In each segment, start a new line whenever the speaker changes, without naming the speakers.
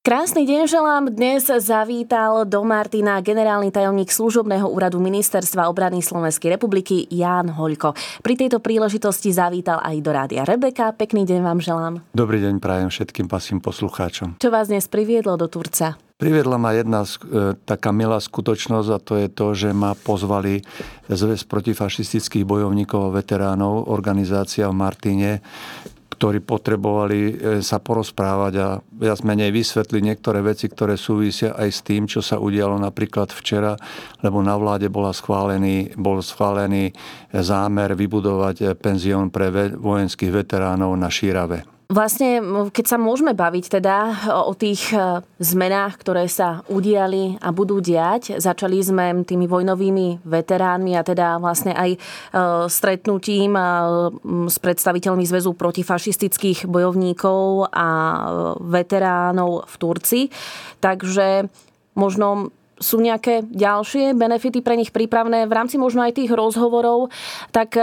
Krásny deň želám. Dnes zavítal do Martina generálny tajomník služobného úradu Ministerstva obrany Slovenskej republiky Ján Hoľko. Pri tejto príležitosti zavítal aj do rádia Rebeka. Pekný deň vám želám.
Dobrý deň prajem všetkým pasím poslucháčom.
Čo vás dnes priviedlo do Turca?
Priviedla ma jedna e, taká milá skutočnosť a to je to, že ma pozvali zväz protifašistických bojovníkov a veteránov, organizácia v Martine, ktorí potrebovali e, sa porozprávať a viac menej vysvetliť niektoré veci, ktoré súvisia aj s tým, čo sa udialo napríklad včera, lebo na vláde bola schválený, bol schválený zámer vybudovať e, penzión pre vojenských veteránov na Šírave.
Vlastne, keď sa môžeme baviť teda o tých e, zmenách, ktoré sa udiali a budú diať, začali sme tými vojnovými veteránmi a teda vlastne aj e, stretnutím e, s predstaviteľmi Zväzu protifašistických bojovníkov a veteránov v Turci. Takže možno sú nejaké ďalšie benefity pre nich prípravné v rámci možno aj tých rozhovorov, tak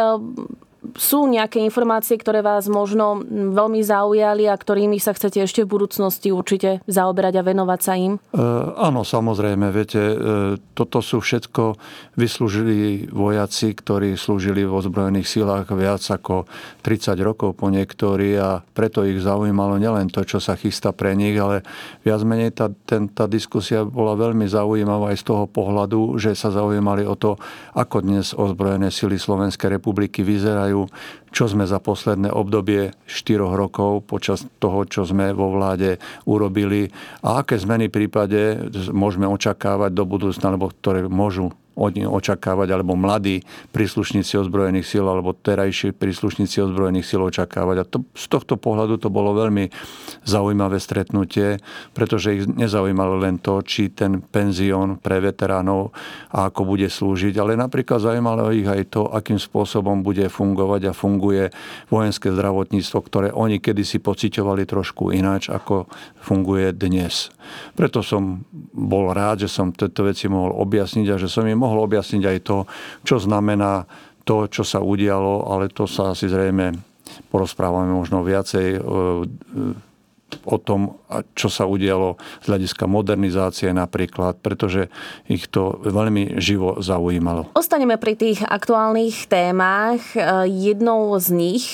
sú nejaké informácie, ktoré vás možno veľmi zaujali a ktorými sa chcete ešte v budúcnosti určite zaoberať a venovať sa im?
E, áno, samozrejme. Viete, e, toto sú všetko vyslúžili vojaci, ktorí slúžili v ozbrojených silách viac ako 30 rokov po niektorí a preto ich zaujímalo nielen to, čo sa chystá pre nich, ale viac menej tá, ten, tá diskusia bola veľmi zaujímavá aj z toho pohľadu, že sa zaujímali o to, ako dnes ozbrojené sily Slovenskej republiky vyzerajú eu čo sme za posledné obdobie 4 rokov počas toho, čo sme vo vláde urobili a aké zmeny v prípade môžeme očakávať do budúcna, alebo ktoré môžu očakávať, alebo mladí príslušníci ozbrojených síl, alebo terajší príslušníci ozbrojených síl očakávať. A to, z tohto pohľadu to bolo veľmi zaujímavé stretnutie, pretože ich nezaujímalo len to, či ten penzión pre veteránov a ako bude slúžiť, ale napríklad zaujímalo ich aj to, akým spôsobom bude fungovať a funguje vojenské zdravotníctvo, ktoré oni kedysi pociťovali trošku ináč, ako funguje dnes. Preto som bol rád, že som tieto veci mohol objasniť a že som im mohol objasniť aj to, čo znamená to, čo sa udialo, ale to sa asi zrejme porozprávame možno viacej o tom, čo sa udialo z hľadiska modernizácie napríklad, pretože ich to veľmi živo zaujímalo.
Ostaneme pri tých aktuálnych témach. Jednou z nich,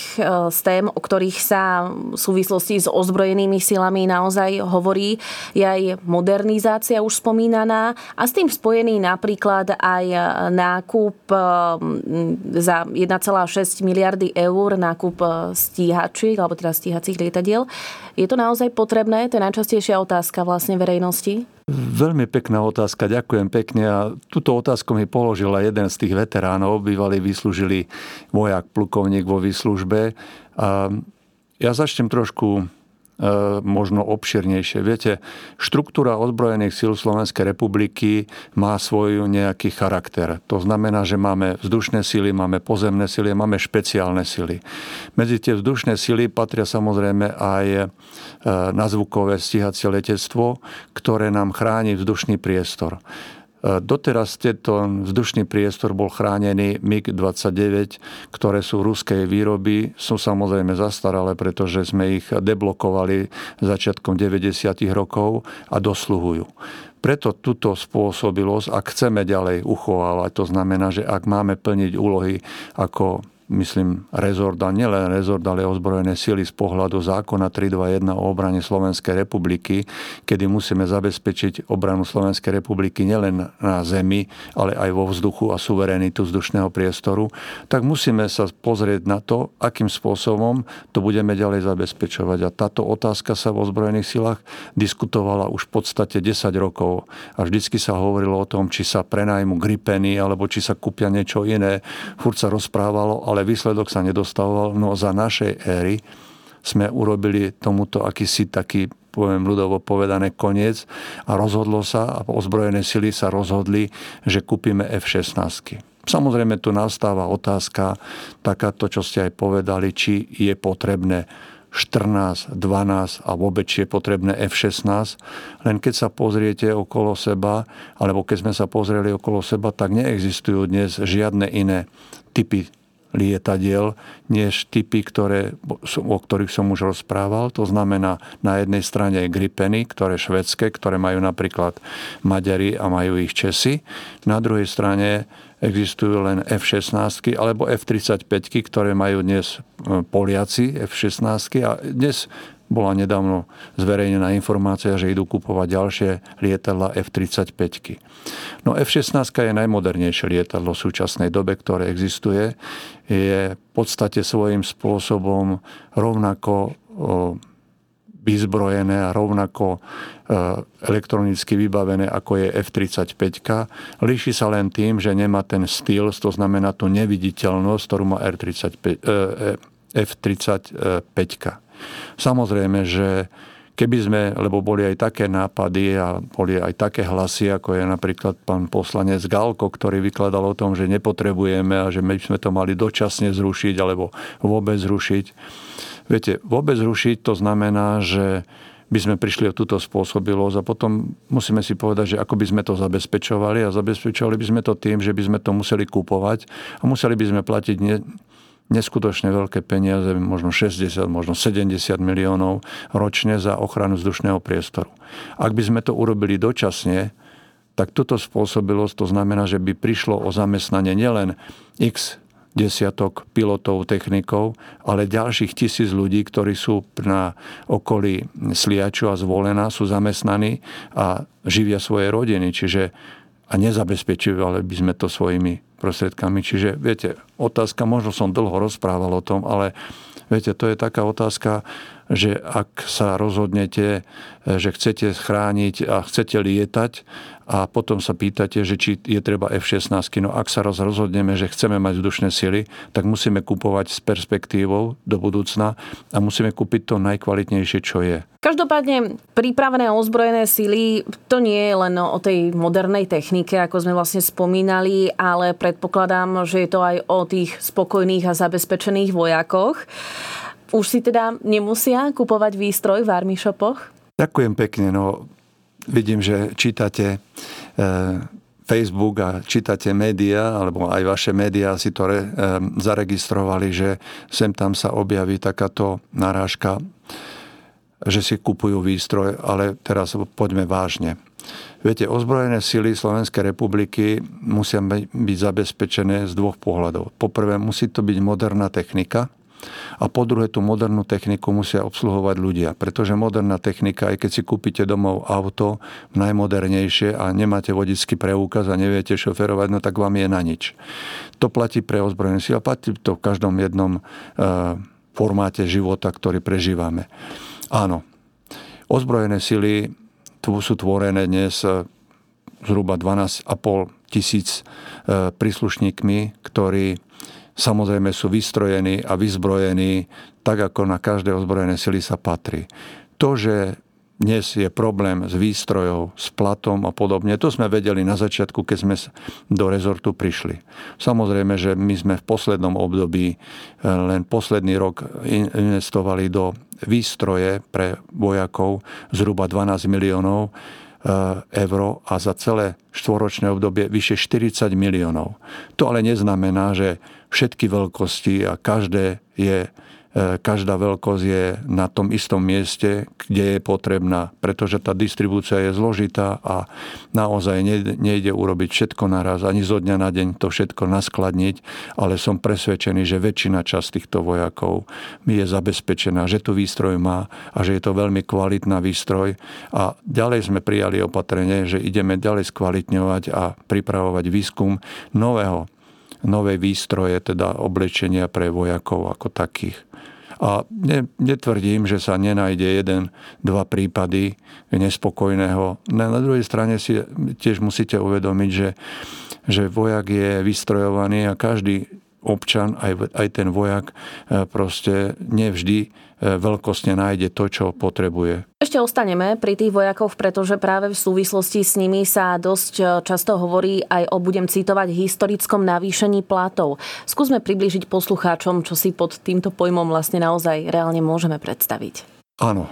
z tém, o ktorých sa v súvislosti s ozbrojenými silami naozaj hovorí, je aj modernizácia už spomínaná a s tým spojený napríklad aj nákup za 1,6 miliardy eur, nákup stíhačiek, alebo teda stíhacích lietadiel. Je to naozaj potrebné? To je najčastejšia otázka vlastne verejnosti.
Veľmi pekná otázka, ďakujem pekne. A túto otázku mi položila jeden z tých veteránov, bývalý vyslúžili vojak, plukovník vo výslužbe. A ja začnem trošku možno obširnejšie. Viete, štruktúra ozbrojených síl Slovenskej republiky má svoj nejaký charakter. To znamená, že máme vzdušné síly, máme pozemné síly, máme špeciálne síly. Medzi tie vzdušné síly patria samozrejme aj e, nazvukové stíhacie letectvo, ktoré nám chráni vzdušný priestor. Doteraz tento vzdušný priestor bol chránený MiG-29, ktoré sú ruskej výroby. Sú samozrejme zastaralé, pretože sme ich deblokovali začiatkom 90. rokov a dosluhujú. Preto túto spôsobilosť, ak chceme ďalej uchovávať, to znamená, že ak máme plniť úlohy ako myslím, rezort a nielen rezort, ale ozbrojené sily z pohľadu zákona 321 o obrane Slovenskej republiky, kedy musíme zabezpečiť obranu Slovenskej republiky nielen na zemi, ale aj vo vzduchu a suverenitu vzdušného priestoru, tak musíme sa pozrieť na to, akým spôsobom to budeme ďalej zabezpečovať. A táto otázka sa v ozbrojených silách diskutovala už v podstate 10 rokov. A vždycky sa hovorilo o tom, či sa prenajmu gripeny, alebo či sa kúpia niečo iné. Furt sa rozprávalo, ale výsledok sa nedostavoval. No za našej éry sme urobili tomuto akýsi taký poviem ľudovo povedané, koniec a rozhodlo sa a ozbrojené sily sa rozhodli, že kúpime F-16. Samozrejme tu nastáva otázka, takáto, čo ste aj povedali, či je potrebné 14, 12 a vôbec je potrebné F-16. Len keď sa pozriete okolo seba, alebo keď sme sa pozreli okolo seba, tak neexistujú dnes žiadne iné typy lietadiel, než typy, ktoré, o ktorých som už rozprával. To znamená na jednej strane Gripeny, ktoré švedské, ktoré majú napríklad Maďari a majú ich Česi. Na druhej strane existujú len F-16 alebo F-35, ktoré majú dnes e, Poliaci F-16 a dnes bola nedávno zverejnená informácia, že idú kupovať ďalšie lietadla F-35. No F-16 je najmodernejšie lietadlo v súčasnej dobe, ktoré existuje. Je v podstate svojím spôsobom rovnako vyzbrojené a rovnako elektronicky vybavené ako je F-35. Líši sa len tým, že nemá ten styl, to znamená tú neviditeľnosť, ktorú má R-35, F-35. Samozrejme, že keby sme, lebo boli aj také nápady a boli aj také hlasy, ako je napríklad pán poslanec Galko, ktorý vykladal o tom, že nepotrebujeme a že my sme to mali dočasne zrušiť alebo vôbec zrušiť. Viete, vôbec zrušiť to znamená, že by sme prišli o túto spôsobilosť a potom musíme si povedať, že ako by sme to zabezpečovali a zabezpečovali by sme to tým, že by sme to museli kúpovať a museli by sme platiť neskutočne veľké peniaze, možno 60, možno 70 miliónov ročne za ochranu vzdušného priestoru. Ak by sme to urobili dočasne, tak toto spôsobilosť to znamená, že by prišlo o zamestnanie nielen x desiatok pilotov, technikov, ale ďalších tisíc ľudí, ktorí sú na okolí Sliaču a Zvolená, sú zamestnaní a živia svoje rodiny. Čiže a nezabezpečovali by sme to svojimi prostriedkami. Čiže, viete, otázka, možno som dlho rozprával o tom, ale viete, to je taká otázka, že ak sa rozhodnete, že chcete chrániť a chcete lietať a potom sa pýtate, že či je treba F-16. No ak sa rozhodneme, že chceme mať vzdušné sily, tak musíme kupovať s perspektívou do budúcna a musíme kúpiť to najkvalitnejšie, čo je.
Každopádne prípravené a ozbrojené sily, to nie je len o tej modernej technike, ako sme vlastne spomínali, ale predpokladám, že je to aj o tých spokojných a zabezpečených vojakoch. Už si teda nemusia kupovať výstroj v army shopoch?
Ďakujem pekne. No, vidím, že čítate e, Facebook a čítate médiá, alebo aj vaše médiá si to re, e, zaregistrovali, že sem tam sa objaví takáto narážka, že si kupujú výstroj, ale teraz poďme vážne. Viete, ozbrojené sily Slovenskej republiky musia byť zabezpečené z dvoch pohľadov. Poprvé, musí to byť moderná technika, a po druhé, tú modernú techniku musia obsluhovať ľudia, pretože moderná technika, aj keď si kúpite domov auto najmodernejšie a nemáte vodický preukaz a neviete šoferovať, no tak vám je na nič. To platí pre ozbrojené sily a platí to v každom jednom e, formáte života, ktorý prežívame. Áno, ozbrojené sily tu sú tvorené dnes e, zhruba 12,5 tisíc e, príslušníkmi, ktorí samozrejme sú vystrojení a vyzbrojení tak, ako na každé ozbrojené sily sa patrí. To, že dnes je problém s výstrojou, s platom a podobne. To sme vedeli na začiatku, keď sme do rezortu prišli. Samozrejme, že my sme v poslednom období, e, len posledný rok investovali do výstroje pre vojakov zhruba 12 miliónov eur a za celé štvoročné obdobie vyše 40 miliónov. To ale neznamená, že všetky veľkosti a každé je, každá veľkosť je na tom istom mieste, kde je potrebná, pretože tá distribúcia je zložitá a naozaj nejde urobiť všetko naraz, ani zo dňa na deň to všetko naskladniť, ale som presvedčený, že väčšina časť týchto vojakov mi je zabezpečená, že tu výstroj má a že je to veľmi kvalitná výstroj. A ďalej sme prijali opatrenie, že ideme ďalej skvalitňovať a pripravovať výskum nového nové výstroje, teda oblečenia pre vojakov ako takých. A ne, netvrdím, že sa nenájde jeden, dva prípady nespokojného. Na, druhej strane si tiež musíte uvedomiť, že, že vojak je vystrojovaný a každý občan, aj, aj ten vojak e, proste nevždy veľkostne nájde to, čo potrebuje.
Ešte ostaneme pri tých vojakoch, pretože práve v súvislosti s nimi sa dosť e, často hovorí aj o, budem citovať, historickom navýšení platov. Skúsme priblížiť poslucháčom, čo si pod týmto pojmom vlastne naozaj reálne môžeme predstaviť.
Áno.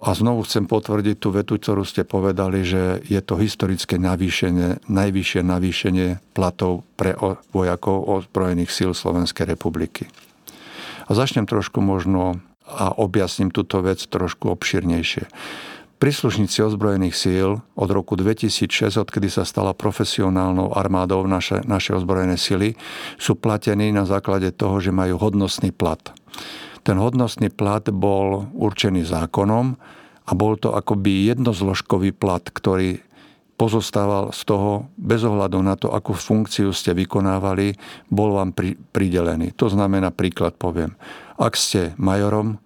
A znovu chcem potvrdiť tú vetu, ktorú ste povedali, že je to historické navýšenie, najvyššie navýšenie platov pre vojakov ozbrojených síl Slovenskej republiky. A začnem trošku možno a objasním túto vec trošku obširnejšie. Príslušníci ozbrojených síl od roku 2006, odkedy sa stala profesionálnou armádou naše, naše ozbrojené sily, sú platení na základe toho, že majú hodnostný plat. Ten hodnostný plat bol určený zákonom a bol to akoby jednozložkový plat, ktorý pozostával z toho, bez ohľadu na to, akú funkciu ste vykonávali, bol vám pri, pridelený. To znamená, príklad poviem. Ak ste majorom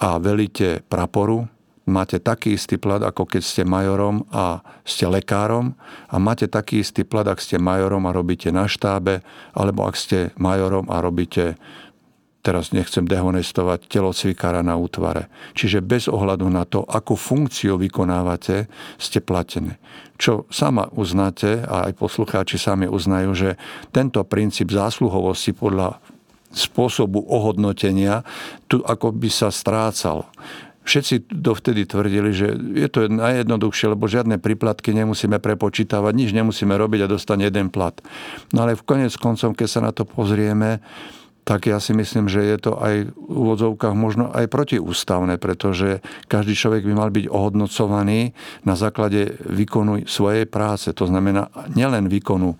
a velíte praporu, máte taký istý plat, ako keď ste majorom a ste lekárom a máte taký istý plat, ak ste majorom a robíte na štábe, alebo ak ste majorom a robíte teraz nechcem dehonestovať, telocvikára na útvare. Čiže bez ohľadu na to, akú funkciu vykonávate, ste platené. Čo sama uznáte, a aj poslucháči sami uznajú, že tento princíp zásluhovosti podľa spôsobu ohodnotenia tu ako by sa strácal všetci dovtedy tvrdili, že je to najjednoduchšie, lebo žiadne príplatky nemusíme prepočítavať, nič nemusíme robiť a dostane jeden plat. No ale v konec koncom, keď sa na to pozrieme, tak ja si myslím, že je to aj v úvodzovkách možno aj protiústavné, pretože každý človek by mal byť ohodnocovaný na základe výkonu svojej práce. To znamená nielen výkonu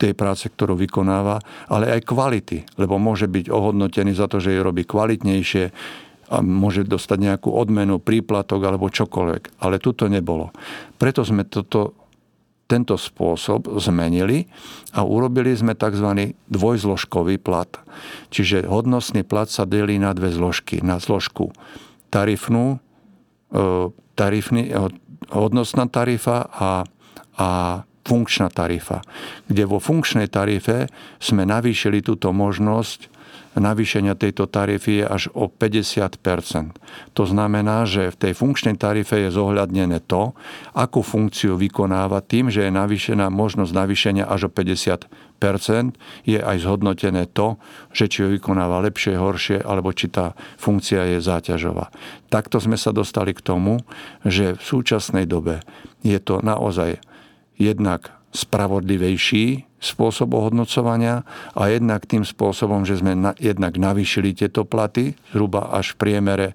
tej práce, ktorú vykonáva, ale aj kvality, lebo môže byť ohodnotený za to, že ju robí kvalitnejšie, a môže dostať nejakú odmenu, príplatok alebo čokoľvek. Ale tu to nebolo. Preto sme toto tento spôsob zmenili a urobili sme tzv. dvojzložkový plat. Čiže hodnostný plat sa delí na dve zložky. Na zložku tarifnú, e, tarifný, e, hodnostná tarifa a, a funkčná tarifa. Kde vo funkčnej tarife sme navýšili túto možnosť navýšenia tejto tarify je až o 50% To znamená, že v tej funkčnej tarife je zohľadnené to, akú funkciu vykonáva tým, že je navýšená možnosť navýšenia až o 50% je aj zhodnotené to, že či ho vykonáva lepšie, horšie, alebo či tá funkcia je záťažová. Takto sme sa dostali k tomu, že v súčasnej dobe je to naozaj jednak spravodlivejší spôsob ohodnocovania a jednak tým spôsobom, že sme na, jednak navýšili tieto platy, zhruba až v priemere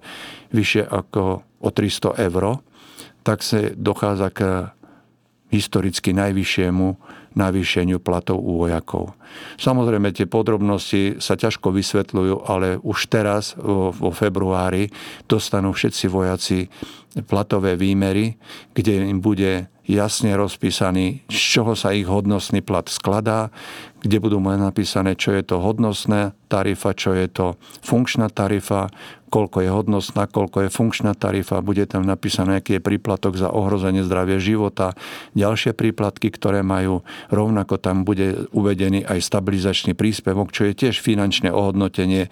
vyššie ako o 300 eur, tak sa dochádza k historicky najvyššiemu navýšeniu platov u vojakov. Samozrejme, tie podrobnosti sa ťažko vysvetľujú, ale už teraz, vo, vo februári, dostanú všetci vojaci platové výmery, kde im bude jasne rozpísaný, z čoho sa ich hodnostný plat skladá, kde budú mať napísané, čo je to hodnostná tarifa, čo je to funkčná tarifa, koľko je hodnostná, koľko je funkčná tarifa, bude tam napísané, aký je príplatok za ohrozenie zdravia života, ďalšie príplatky, ktoré majú, rovnako tam bude uvedený aj stabilizačný príspevok, čo je tiež finančné ohodnotenie eh,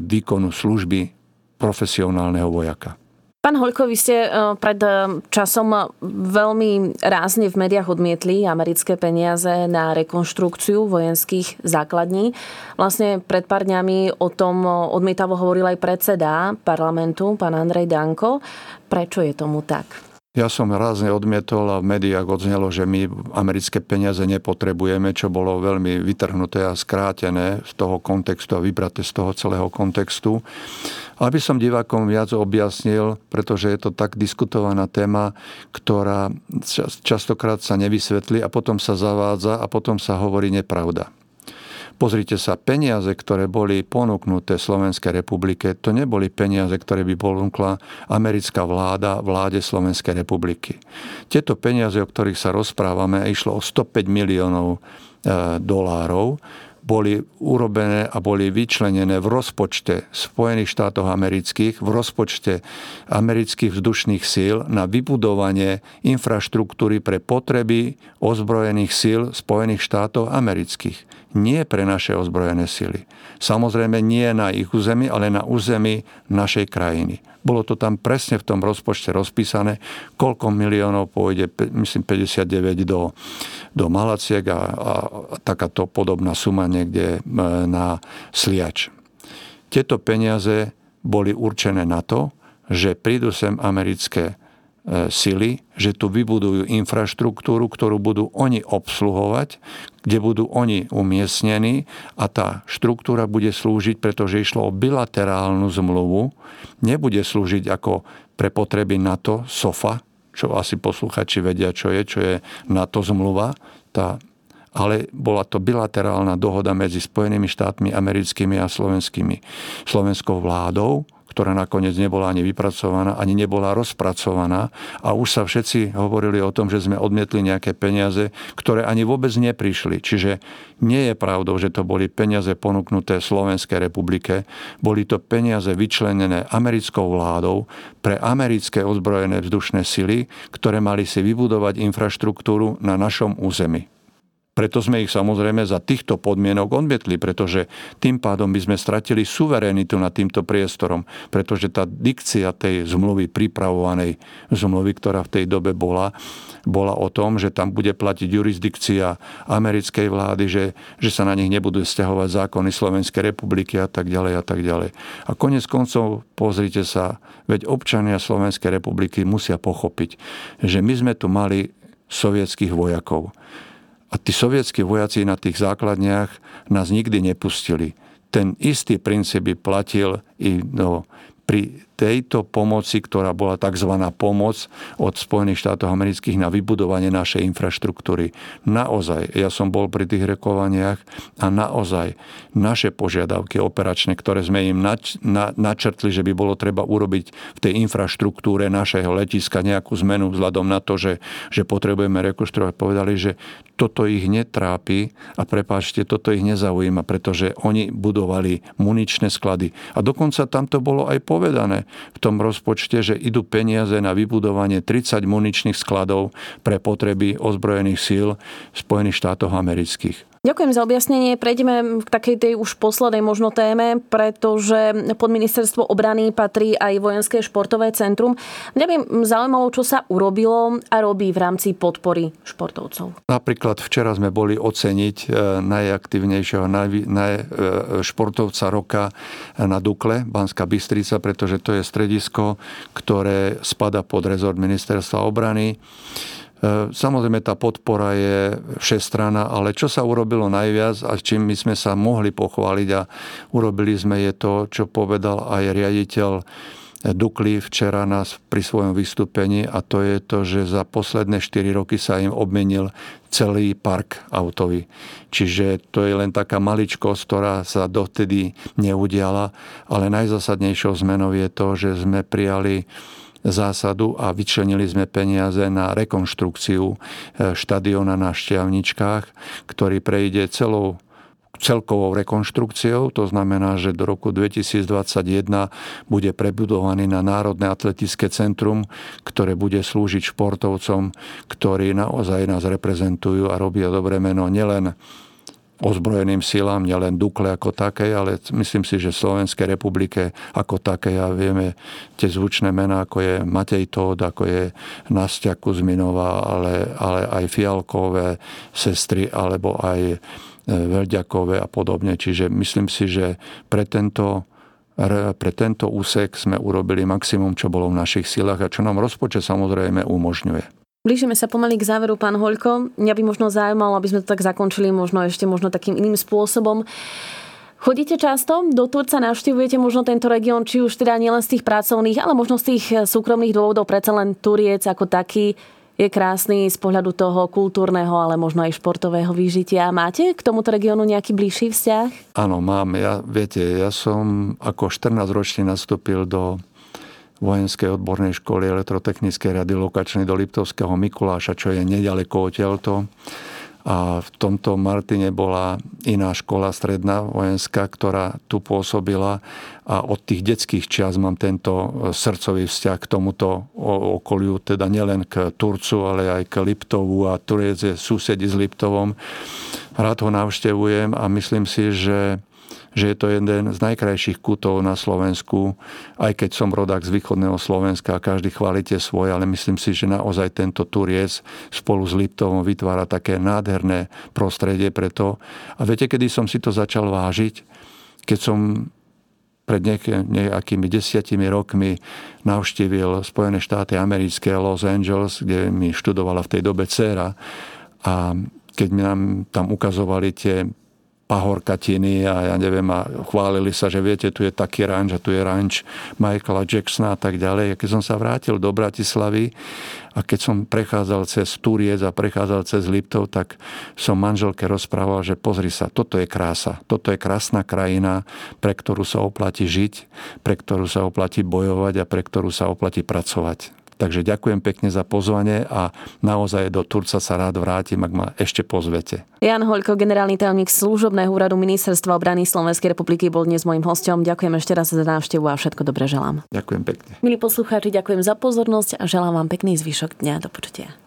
výkonu služby profesionálneho vojaka.
Pán Hoľko, vy ste e, pred e, časom veľmi rázne v médiách odmietli americké peniaze na rekonštrukciu vojenských základní. Vlastne pred pár dňami o tom odmietavo hovoril aj predseda parlamentu, pán Andrej Danko. Prečo je tomu tak?
Ja som rázne odmietol a v médiách odznelo, že my americké peniaze nepotrebujeme, čo bolo veľmi vytrhnuté a skrátené z toho kontextu a vybraté z toho celého kontextu. Aby som divákom viac objasnil, pretože je to tak diskutovaná téma, ktorá častokrát sa nevysvetlí a potom sa zavádza a potom sa hovorí nepravda. Pozrite sa, peniaze, ktoré boli ponúknuté Slovenskej republike, to neboli peniaze, ktoré by ponúkla americká vláda vláde Slovenskej republiky. Tieto peniaze, o ktorých sa rozprávame, išlo o 105 miliónov e, dolárov, boli urobené a boli vyčlenené v rozpočte Spojených štátov amerických, v rozpočte amerických vzdušných síl na vybudovanie infraštruktúry pre potreby ozbrojených síl Spojených štátov amerických nie pre naše ozbrojené sily. Samozrejme nie na ich území, ale na území našej krajiny. Bolo to tam presne v tom rozpočte rozpísané, koľko miliónov pôjde, myslím 59 do, do Malaciek a, a takáto podobná suma niekde e, na Sliač. Tieto peniaze boli určené na to, že prídu sem americké E, sily, že tu vybudujú infraštruktúru, ktorú budú oni obsluhovať, kde budú oni umiestnení a tá štruktúra bude slúžiť, pretože išlo o bilaterálnu zmluvu, nebude slúžiť ako pre potreby NATO, SOFA, čo asi posluchači vedia, čo je, čo je NATO zmluva, tá ale bola to bilaterálna dohoda medzi Spojenými štátmi americkými a slovenskými, slovenskou vládou, ktorá nakoniec nebola ani vypracovaná, ani nebola rozpracovaná a už sa všetci hovorili o tom, že sme odmietli nejaké peniaze, ktoré ani vôbec neprišli. Čiže nie je pravdou, že to boli peniaze ponúknuté Slovenskej republike, boli to peniaze vyčlenené americkou vládou pre americké ozbrojené vzdušné sily, ktoré mali si vybudovať infraštruktúru na našom území. Preto sme ich samozrejme za týchto podmienok odmietli, pretože tým pádom by sme stratili suverenitu nad týmto priestorom, pretože tá dikcia tej zmluvy, pripravovanej zmluvy, ktorá v tej dobe bola, bola o tom, že tam bude platiť jurisdikcia americkej vlády, že, že sa na nich nebudú stiahovať zákony Slovenskej republiky a tak ďalej a tak ďalej. A konec koncov, pozrite sa, veď občania Slovenskej republiky musia pochopiť, že my sme tu mali sovietských vojakov a tí sovietskí vojaci na tých základniach nás nikdy nepustili. Ten istý princíp by platil i no, pri tejto pomoci, ktorá bola tzv. pomoc od Spojených štátov amerických na vybudovanie našej infraštruktúry. Naozaj, ja som bol pri tých rekovaniach a naozaj naše požiadavky operačné, ktoré sme im nač, na, načrtli, že by bolo treba urobiť v tej infraštruktúre našeho letiska nejakú zmenu vzhľadom na to, že, že potrebujeme rekonštruovať, povedali, že toto ich netrápi a prepáčte, toto ich nezaujíma, pretože oni budovali muničné sklady. A dokonca tam to bolo aj povedané v tom rozpočte, že idú peniaze na vybudovanie 30 muničných skladov pre potreby ozbrojených síl Spojených štátov amerických.
Ďakujem za objasnenie. Prejdeme k takej tej už poslednej možno téme, pretože pod ministerstvo obrany patrí aj vojenské športové centrum. Mňa by zaujímalo, čo sa urobilo a robí v rámci podpory športovcov.
Napríklad včera sme boli oceniť e, najaktívnejšieho naj, naj, e, športovca roka na Dukle, Banská Bystrica, pretože to je stredisko, ktoré spada pod rezort ministerstva obrany. E, samozrejme tá podpora je všestrana, ale čo sa urobilo najviac a čím my sme sa mohli pochváliť a urobili sme je to, čo povedal aj riaditeľ Dukli včera nás pri svojom vystúpení a to je to, že za posledné 4 roky sa im obmenil celý park autový. Čiže to je len taká maličkosť, ktorá sa dovtedy neudiala, ale najzásadnejšou zmenou je to, že sme prijali zásadu a vyčlenili sme peniaze na rekonštrukciu e, štadiona na Šťavničkách, ktorý prejde celou celkovou rekonštrukciou, to znamená, že do roku 2021 bude prebudovaný na Národné atletické centrum, ktoré bude slúžiť športovcom, ktorí naozaj nás reprezentujú a robia dobré meno nielen ozbrojeným silám, nielen Dukle ako také, ale myslím si, že v Slovenskej republike ako také a vieme tie zvučné mená, ako je Matej Tód, ako je Nastia Kuzminová, ale, ale aj Fialkové sestry, alebo aj e, Veľďakové a podobne. Čiže myslím si, že pre tento pre tento úsek sme urobili maximum, čo bolo v našich silách a čo nám rozpočet samozrejme umožňuje.
Blížime sa pomaly k záveru, pán Hoľko. Mňa by možno zaujímalo, aby sme to tak zakončili možno ešte možno takým iným spôsobom. Chodíte často do Turca, navštívujete možno tento región, či už teda nielen z tých pracovných, ale možno z tých súkromných dôvodov, predsa len Turiec ako taký je krásny z pohľadu toho kultúrneho, ale možno aj športového výžitia. Máte k tomuto regiónu nejaký bližší vzťah?
Áno, mám. Ja, viete, ja som ako 14 ročný nastúpil do vojenskej odbornej školy elektrotechnickej radiolokačnej do Liptovského Mikuláša, čo je nedaleko odtiaľto. A v tomto Martine bola iná škola stredná vojenská, ktorá tu pôsobila a od tých detských čias mám tento srdcový vzťah k tomuto okoliu, teda nielen k Turcu, ale aj k Liptovu a Turec je susedi s Liptovom. Rád ho navštevujem a myslím si, že že je to jeden z najkrajších kútov na Slovensku, aj keď som rodák z východného Slovenska a každý chválite svoje, ale myslím si, že naozaj tento Turiec spolu s Liptovom vytvára také nádherné prostredie pre to. A viete, kedy som si to začal vážiť? Keď som pred nejakými desiatimi rokmi navštívil Spojené štáty americké Los Angeles, kde mi študovala v tej dobe dcera. A keď mi nám tam ukazovali tie pahorkatiny a ja neviem, a chválili sa, že viete, tu je taký ranč a tu je ranč Michaela Jacksona a tak ďalej. A keď som sa vrátil do Bratislavy a keď som prechádzal cez Turiec a prechádzal cez Liptov, tak som manželke rozprával, že pozri sa, toto je krása. Toto je krásna krajina, pre ktorú sa oplatí žiť, pre ktorú sa oplatí bojovať a pre ktorú sa oplatí pracovať. Takže ďakujem pekne za pozvanie a naozaj do Turca sa rád vrátim, ak ma ešte pozvete.
Jan Hoľko, generálny tajomník služobného úradu Ministerstva obrany Slovenskej republiky, bol dnes môjim hostom. Ďakujem ešte raz za návštevu a všetko dobre želám.
Ďakujem pekne.
Milí poslucháči, ďakujem za pozornosť a želám vám pekný zvyšok dňa. Do počutia.